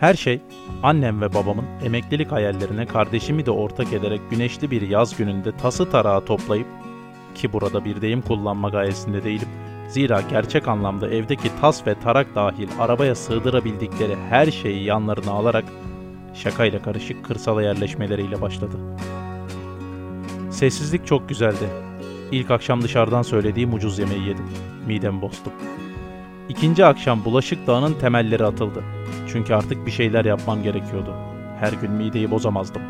Her şey annem ve babamın emeklilik hayallerine kardeşimi de ortak ederek güneşli bir yaz gününde tası tarağı toplayıp ki burada bir deyim kullanma gayesinde değilim. Zira gerçek anlamda evdeki tas ve tarak dahil arabaya sığdırabildikleri her şeyi yanlarına alarak şakayla karışık kırsala yerleşmeleriyle başladı. Sessizlik çok güzeldi. İlk akşam dışarıdan söylediğim ucuz yemeği yedim. Midem bozdu. İkinci akşam bulaşık dağının temelleri atıldı. Çünkü artık bir şeyler yapmam gerekiyordu. Her gün mideyi bozamazdım.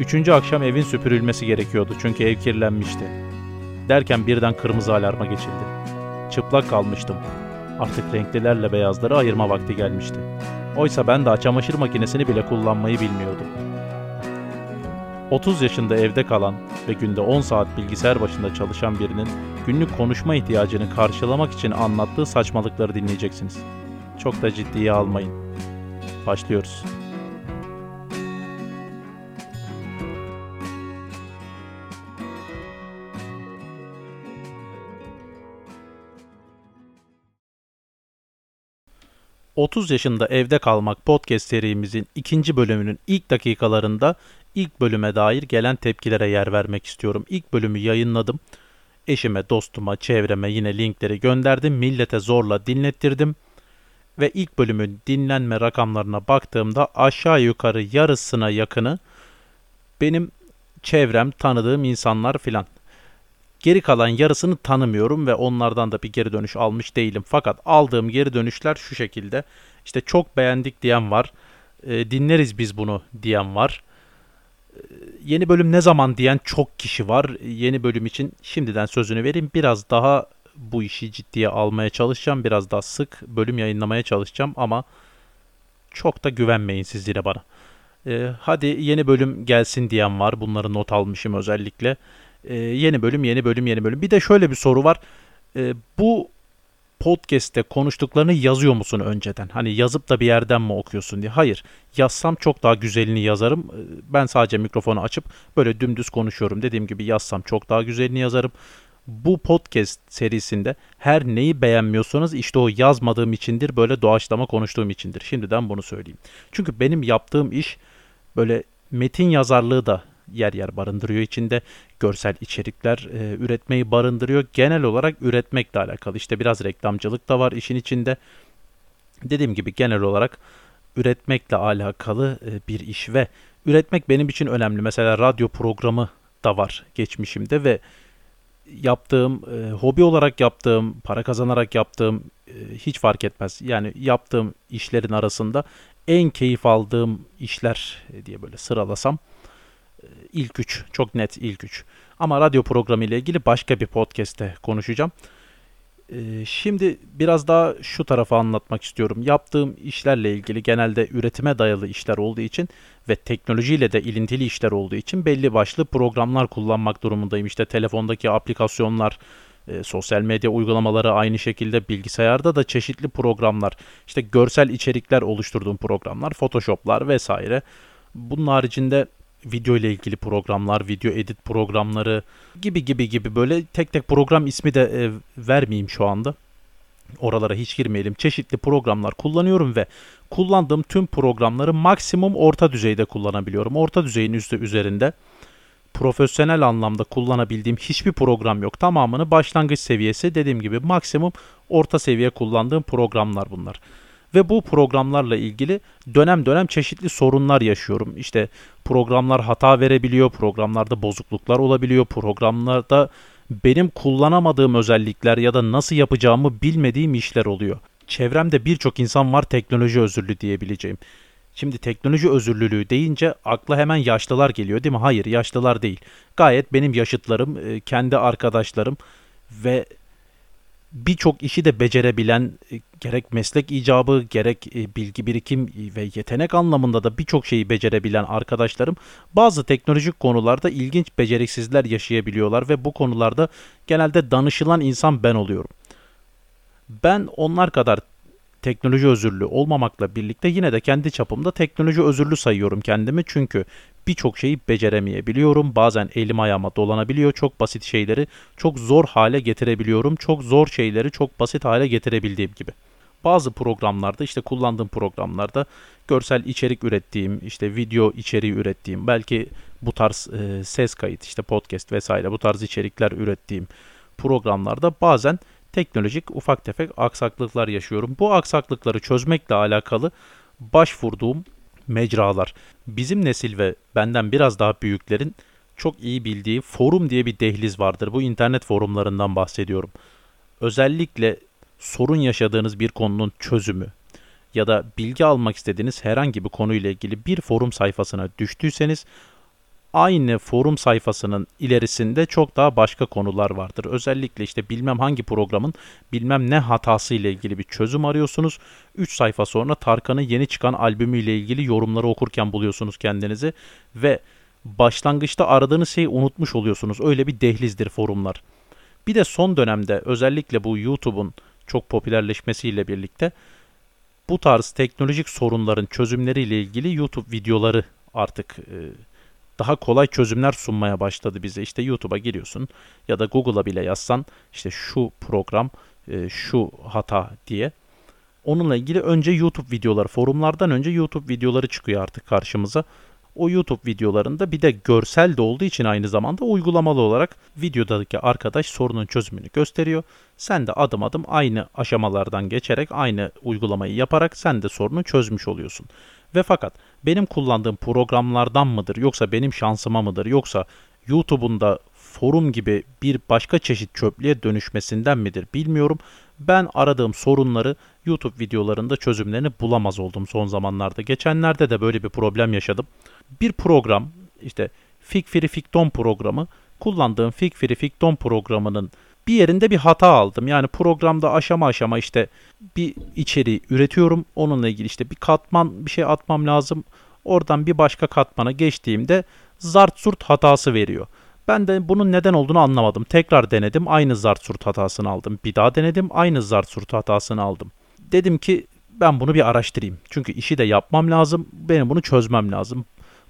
Üçüncü akşam evin süpürülmesi gerekiyordu çünkü ev kirlenmişti. Derken birden kırmızı alarma geçildi. Çıplak kalmıştım. Artık renklilerle beyazları ayırma vakti gelmişti. Oysa ben daha çamaşır makinesini bile kullanmayı bilmiyordum. 30 yaşında evde kalan ve günde 10 saat bilgisayar başında çalışan birinin günlük konuşma ihtiyacını karşılamak için anlattığı saçmalıkları dinleyeceksiniz. Çok da ciddiye almayın. Başlıyoruz. ...30 yaşında evde kalmak podcast serimizin ikinci bölümünün ilk dakikalarında ilk bölüme dair gelen tepkilere yer vermek istiyorum. İlk bölümü yayınladım. Eşime, dostuma, çevreme yine linkleri gönderdim. Millete zorla dinlettirdim. Ve ilk bölümün dinlenme rakamlarına baktığımda aşağı yukarı yarısına yakını benim çevrem, tanıdığım insanlar filan. Geri kalan yarısını tanımıyorum ve onlardan da bir geri dönüş almış değilim. Fakat aldığım geri dönüşler şu şekilde. İşte çok beğendik diyen var. E, dinleriz biz bunu diyen var yeni bölüm ne zaman diyen çok kişi var. Yeni bölüm için şimdiden sözünü vereyim. Biraz daha bu işi ciddiye almaya çalışacağım. Biraz daha sık bölüm yayınlamaya çalışacağım ama çok da güvenmeyin siz yine bana. Ee, hadi yeni bölüm gelsin diyen var. Bunları not almışım özellikle. Ee, yeni bölüm, yeni bölüm, yeni bölüm. Bir de şöyle bir soru var. Ee, bu podcast'te konuştuklarını yazıyor musun önceden? Hani yazıp da bir yerden mi okuyorsun diye. Hayır. Yazsam çok daha güzelini yazarım. Ee, ben sadece mikrofonu açıp böyle dümdüz konuşuyorum. Dediğim gibi yazsam çok daha güzelini yazarım. Bu podcast serisinde her neyi beğenmiyorsanız işte o yazmadığım içindir, böyle doğaçlama konuştuğum içindir. Şimdiden bunu söyleyeyim. Çünkü benim yaptığım iş böyle metin yazarlığı da yer yer barındırıyor içinde. Görsel içerikler e, üretmeyi barındırıyor. Genel olarak üretmekle alakalı. İşte biraz reklamcılık da var işin içinde. Dediğim gibi genel olarak üretmekle alakalı e, bir iş ve üretmek benim için önemli. Mesela radyo programı da var geçmişimde ve yaptığım, e, hobi olarak yaptığım, para kazanarak yaptığım e, hiç fark etmez. Yani yaptığım işlerin arasında en keyif aldığım işler diye böyle sıralasam ilk üç. Çok net ilk üç. Ama radyo programı ile ilgili başka bir podcast'te konuşacağım. Ee, şimdi biraz daha şu tarafı anlatmak istiyorum. Yaptığım işlerle ilgili genelde üretime dayalı işler olduğu için ve teknolojiyle de ilintili işler olduğu için belli başlı programlar kullanmak durumundayım. İşte telefondaki aplikasyonlar, e, sosyal medya uygulamaları aynı şekilde bilgisayarda da çeşitli programlar, işte görsel içerikler oluşturduğum programlar, Photoshop'lar vesaire. Bunun haricinde video ile ilgili programlar, video edit programları gibi gibi gibi böyle tek tek program ismi de e, vermeyeyim şu anda. Oralara hiç girmeyelim. Çeşitli programlar kullanıyorum ve kullandığım tüm programları maksimum orta düzeyde kullanabiliyorum. Orta düzeyin üstü üzerinde profesyonel anlamda kullanabildiğim hiçbir program yok. Tamamını başlangıç seviyesi dediğim gibi maksimum orta seviye kullandığım programlar bunlar ve bu programlarla ilgili dönem dönem çeşitli sorunlar yaşıyorum. İşte programlar hata verebiliyor, programlarda bozukluklar olabiliyor, programlarda benim kullanamadığım özellikler ya da nasıl yapacağımı bilmediğim işler oluyor. Çevremde birçok insan var teknoloji özürlü diyebileceğim. Şimdi teknoloji özürlülüğü deyince akla hemen yaşlılar geliyor değil mi? Hayır yaşlılar değil. Gayet benim yaşıtlarım, kendi arkadaşlarım ve birçok işi de becerebilen e, gerek meslek icabı gerek e, bilgi birikim ve yetenek anlamında da birçok şeyi becerebilen arkadaşlarım bazı teknolojik konularda ilginç beceriksizler yaşayabiliyorlar ve bu konularda genelde danışılan insan ben oluyorum. Ben onlar kadar teknoloji özürlü olmamakla birlikte yine de kendi çapımda teknoloji özürlü sayıyorum kendimi. Çünkü birçok şeyi beceremeyebiliyorum. Bazen elim ayağıma dolanabiliyor. Çok basit şeyleri çok zor hale getirebiliyorum. Çok zor şeyleri çok basit hale getirebildiğim gibi. bazı programlarda işte kullandığım programlarda görsel içerik ürettiğim, işte video içeriği ürettiğim, belki bu tarz e, ses kayıt, işte podcast vesaire bu tarz içerikler ürettiğim programlarda bazen teknolojik ufak tefek aksaklıklar yaşıyorum. Bu aksaklıkları çözmekle alakalı başvurduğum mecralar. Bizim nesil ve benden biraz daha büyüklerin çok iyi bildiği forum diye bir dehliz vardır. Bu internet forumlarından bahsediyorum. Özellikle sorun yaşadığınız bir konunun çözümü ya da bilgi almak istediğiniz herhangi bir konuyla ilgili bir forum sayfasına düştüyseniz aynı forum sayfasının ilerisinde çok daha başka konular vardır. Özellikle işte bilmem hangi programın bilmem ne hatası ile ilgili bir çözüm arıyorsunuz. 3 sayfa sonra Tarkan'ın yeni çıkan albümü ile ilgili yorumları okurken buluyorsunuz kendinizi ve başlangıçta aradığınız şeyi unutmuş oluyorsunuz. Öyle bir dehlizdir forumlar. Bir de son dönemde özellikle bu YouTube'un çok popülerleşmesiyle birlikte bu tarz teknolojik sorunların çözümleriyle ilgili YouTube videoları artık e, daha kolay çözümler sunmaya başladı bize. İşte YouTube'a giriyorsun ya da Google'a bile yazsan işte şu program e, şu hata diye. Onunla ilgili önce YouTube videoları, forumlardan önce YouTube videoları çıkıyor artık karşımıza. O YouTube videolarında bir de görsel de olduğu için aynı zamanda uygulamalı olarak videodaki arkadaş sorunun çözümünü gösteriyor. Sen de adım adım aynı aşamalardan geçerek aynı uygulamayı yaparak sen de sorunu çözmüş oluyorsun. Ve fakat benim kullandığım programlardan mıdır yoksa benim şansıma mıdır yoksa YouTube'un da forum gibi bir başka çeşit çöplüğe dönüşmesinden midir bilmiyorum. Ben aradığım sorunları YouTube videolarında çözümlerini bulamaz oldum son zamanlarda. Geçenlerde de böyle bir problem yaşadım. Bir program işte Figfiri Figdom programı kullandığım Figfiri Figdom programının bir yerinde bir hata aldım. Yani programda aşama aşama işte bir içeriği üretiyorum. Onunla ilgili işte bir katman bir şey atmam lazım. Oradan bir başka katmana geçtiğimde zart surt hatası veriyor. Ben de bunun neden olduğunu anlamadım. Tekrar denedim. Aynı zart surt hatasını aldım. Bir daha denedim. Aynı zart surt hatasını aldım. Dedim ki ben bunu bir araştırayım. Çünkü işi de yapmam lazım. Benim bunu çözmem lazım.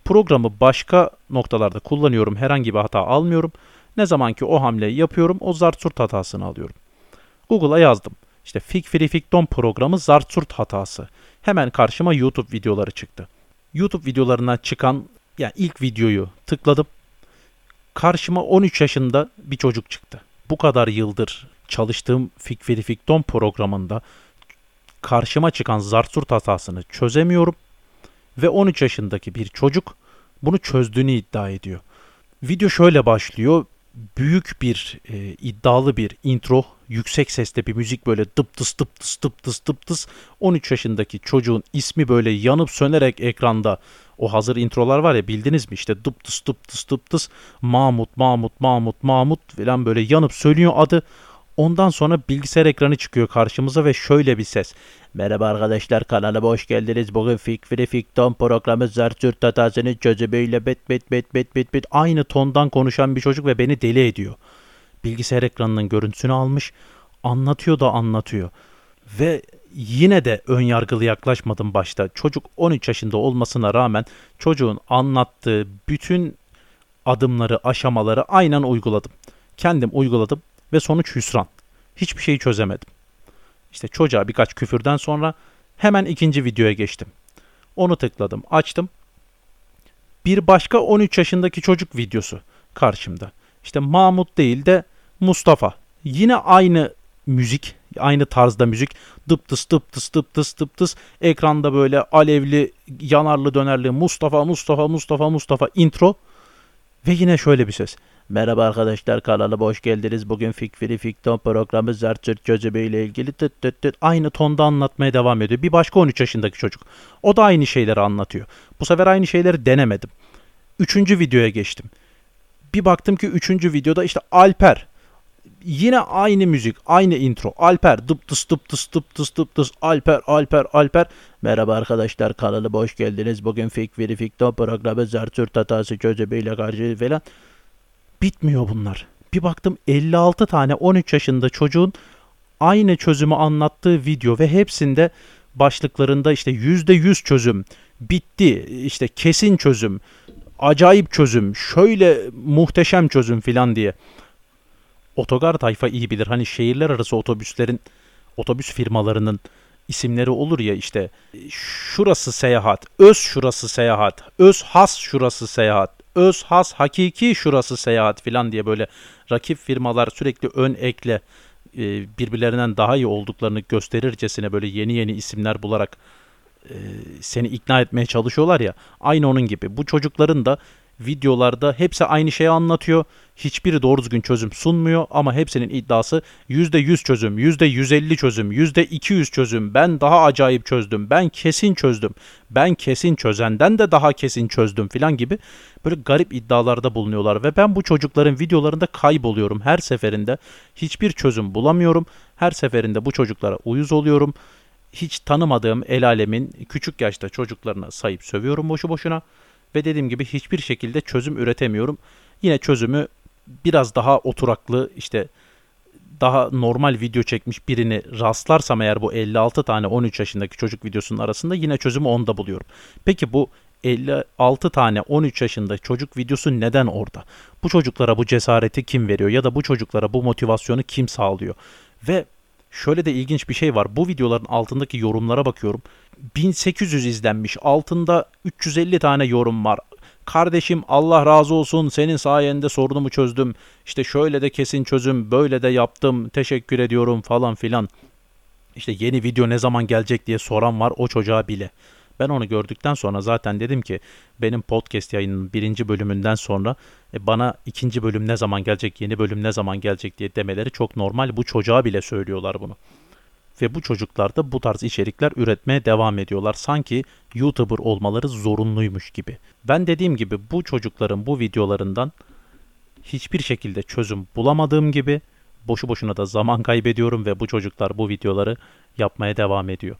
Programı başka noktalarda kullanıyorum. Herhangi bir hata almıyorum. Ne zaman ki o hamleyi yapıyorum o zartsurt hatasını alıyorum. Google'a yazdım. İşte Figfrificdom programı zartsurt hatası. Hemen karşıma YouTube videoları çıktı. YouTube videolarına çıkan yani ilk videoyu tıkladım. Karşıma 13 yaşında bir çocuk çıktı. Bu kadar yıldır çalıştığım Figfrificdom programında karşıma çıkan zartsurt hatasını çözemiyorum ve 13 yaşındaki bir çocuk bunu çözdüğünü iddia ediyor. Video şöyle başlıyor büyük bir e, iddialı bir intro, yüksek sesle bir müzik böyle dıp tıs dıp tıs dıp tıs dıp tıs. 13 yaşındaki çocuğun ismi böyle yanıp sönerek ekranda o hazır introlar var ya bildiniz mi işte dıp tıs dıp tıs dıp tıs Mahmut Mahmut Mahmut Mahmut falan böyle yanıp sönüyor adı. Ondan sonra bilgisayar ekranı çıkıyor karşımıza ve şöyle bir ses. Merhaba arkadaşlar kanalıma hoş geldiniz. Bugün Fikfiri Fikton programı Zertürt hatasının çözümüyle bit bit bit bit bit bit aynı tondan konuşan bir çocuk ve beni deli ediyor. Bilgisayar ekranının görüntüsünü almış, anlatıyor da anlatıyor. Ve yine de ön yargılı yaklaşmadım başta. Çocuk 13 yaşında olmasına rağmen çocuğun anlattığı bütün adımları, aşamaları aynen uyguladım. Kendim uyguladım ve sonuç hüsran. Hiçbir şeyi çözemedim. İşte çocuğa birkaç küfürden sonra hemen ikinci videoya geçtim. Onu tıkladım, açtım. Bir başka 13 yaşındaki çocuk videosu karşımda. İşte Mahmut değil de Mustafa. Yine aynı müzik, aynı tarzda müzik. Dıp tıs dıp tıs dıp tıs dıp tıs. Ekranda böyle alevli, yanarlı dönerli Mustafa, Mustafa, Mustafa, Mustafa intro. Ve yine şöyle bir ses. Merhaba arkadaşlar kanalıma hoş geldiniz. Bugün Fikfiri Fikton programı Zertürt çözümü ile ilgili tıt tıt tıt aynı tonda anlatmaya devam ediyor. Bir başka 13 yaşındaki çocuk. O da aynı şeyleri anlatıyor. Bu sefer aynı şeyleri denemedim. Üçüncü videoya geçtim. Bir baktım ki üçüncü videoda işte Alper. Yine aynı müzik, aynı intro. Alper dıp tıs dıp tıs dıp tıs dıp tıs. Alper, Alper, Alper. Merhaba arkadaşlar kanalıma hoş geldiniz. Bugün Fikfiri Fikton programı Zertürt hatası çözümü karşı falan. Bitmiyor bunlar. Bir baktım 56 tane 13 yaşında çocuğun aynı çözümü anlattığı video ve hepsinde başlıklarında işte %100 çözüm, bitti, işte kesin çözüm, acayip çözüm, şöyle muhteşem çözüm filan diye. Otogar tayfa iyi bilir. Hani şehirler arası otobüslerin, otobüs firmalarının isimleri olur ya işte şurası seyahat, öz şurası seyahat, öz has şurası seyahat, öz has hakiki şurası seyahat filan diye böyle rakip firmalar sürekli ön ekle e, birbirlerinden daha iyi olduklarını gösterircesine böyle yeni yeni isimler bularak e, seni ikna etmeye çalışıyorlar ya. Aynı onun gibi. Bu çocukların da videolarda hepsi aynı şeyi anlatıyor. Hiçbiri doğru düzgün çözüm sunmuyor ama hepsinin iddiası %100 çözüm, %150 çözüm, %200 çözüm. Ben daha acayip çözdüm. Ben kesin çözdüm. Ben kesin çözenden de daha kesin çözdüm filan gibi böyle garip iddialarda bulunuyorlar ve ben bu çocukların videolarında kayboluyorum her seferinde. Hiçbir çözüm bulamıyorum. Her seferinde bu çocuklara uyuz oluyorum. Hiç tanımadığım el alemin küçük yaşta çocuklarına sayıp sövüyorum boşu boşuna. Ve dediğim gibi hiçbir şekilde çözüm üretemiyorum. Yine çözümü biraz daha oturaklı işte daha normal video çekmiş birini rastlarsam eğer bu 56 tane 13 yaşındaki çocuk videosunun arasında yine çözümü onda buluyorum. Peki bu 56 tane 13 yaşında çocuk videosu neden orada? Bu çocuklara bu cesareti kim veriyor ya da bu çocuklara bu motivasyonu kim sağlıyor? Ve şöyle de ilginç bir şey var. Bu videoların altındaki yorumlara bakıyorum. 1800 izlenmiş. Altında 350 tane yorum var. Kardeşim Allah razı olsun senin sayende sorunumu çözdüm. İşte şöyle de kesin çözüm, böyle de yaptım. Teşekkür ediyorum falan filan. İşte yeni video ne zaman gelecek diye soran var o çocuğa bile. Ben onu gördükten sonra zaten dedim ki benim podcast yayının birinci bölümünden sonra e, bana ikinci bölüm ne zaman gelecek, yeni bölüm ne zaman gelecek diye demeleri çok normal. Bu çocuğa bile söylüyorlar bunu ve bu çocuklar da bu tarz içerikler üretmeye devam ediyorlar. Sanki YouTuber olmaları zorunluymuş gibi. Ben dediğim gibi bu çocukların bu videolarından hiçbir şekilde çözüm bulamadığım gibi boşu boşuna da zaman kaybediyorum ve bu çocuklar bu videoları yapmaya devam ediyor.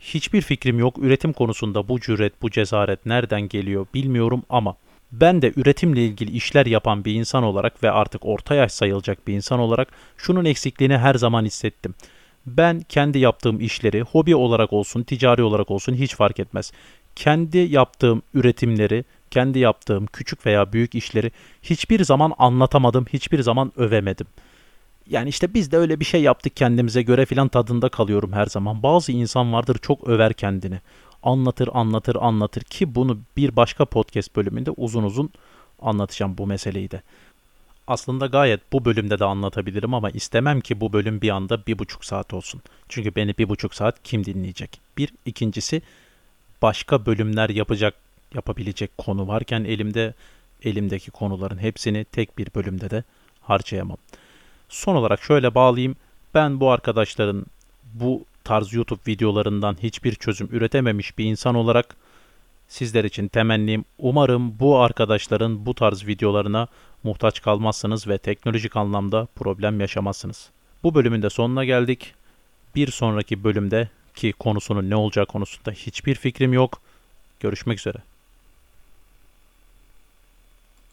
Hiçbir fikrim yok üretim konusunda bu cüret, bu cesaret nereden geliyor bilmiyorum ama ben de üretimle ilgili işler yapan bir insan olarak ve artık orta yaş sayılacak bir insan olarak şunun eksikliğini her zaman hissettim. Ben kendi yaptığım işleri hobi olarak olsun, ticari olarak olsun hiç fark etmez. Kendi yaptığım üretimleri, kendi yaptığım küçük veya büyük işleri hiçbir zaman anlatamadım, hiçbir zaman övemedim. Yani işte biz de öyle bir şey yaptık kendimize göre filan tadında kalıyorum her zaman. Bazı insan vardır çok över kendini. Anlatır, anlatır, anlatır ki bunu bir başka podcast bölümünde uzun uzun anlatacağım bu meseleyi de. Aslında gayet bu bölümde de anlatabilirim ama istemem ki bu bölüm bir anda bir buçuk saat olsun. Çünkü beni bir buçuk saat kim dinleyecek? Bir, ikincisi başka bölümler yapacak, yapabilecek konu varken elimde elimdeki konuların hepsini tek bir bölümde de harcayamam. Son olarak şöyle bağlayayım. Ben bu arkadaşların bu tarz YouTube videolarından hiçbir çözüm üretememiş bir insan olarak sizler için temennim umarım bu arkadaşların bu tarz videolarına muhtaç kalmazsınız ve teknolojik anlamda problem yaşamazsınız. Bu bölümün de sonuna geldik. Bir sonraki bölümde ki konusunun ne olacağı konusunda hiçbir fikrim yok. Görüşmek üzere.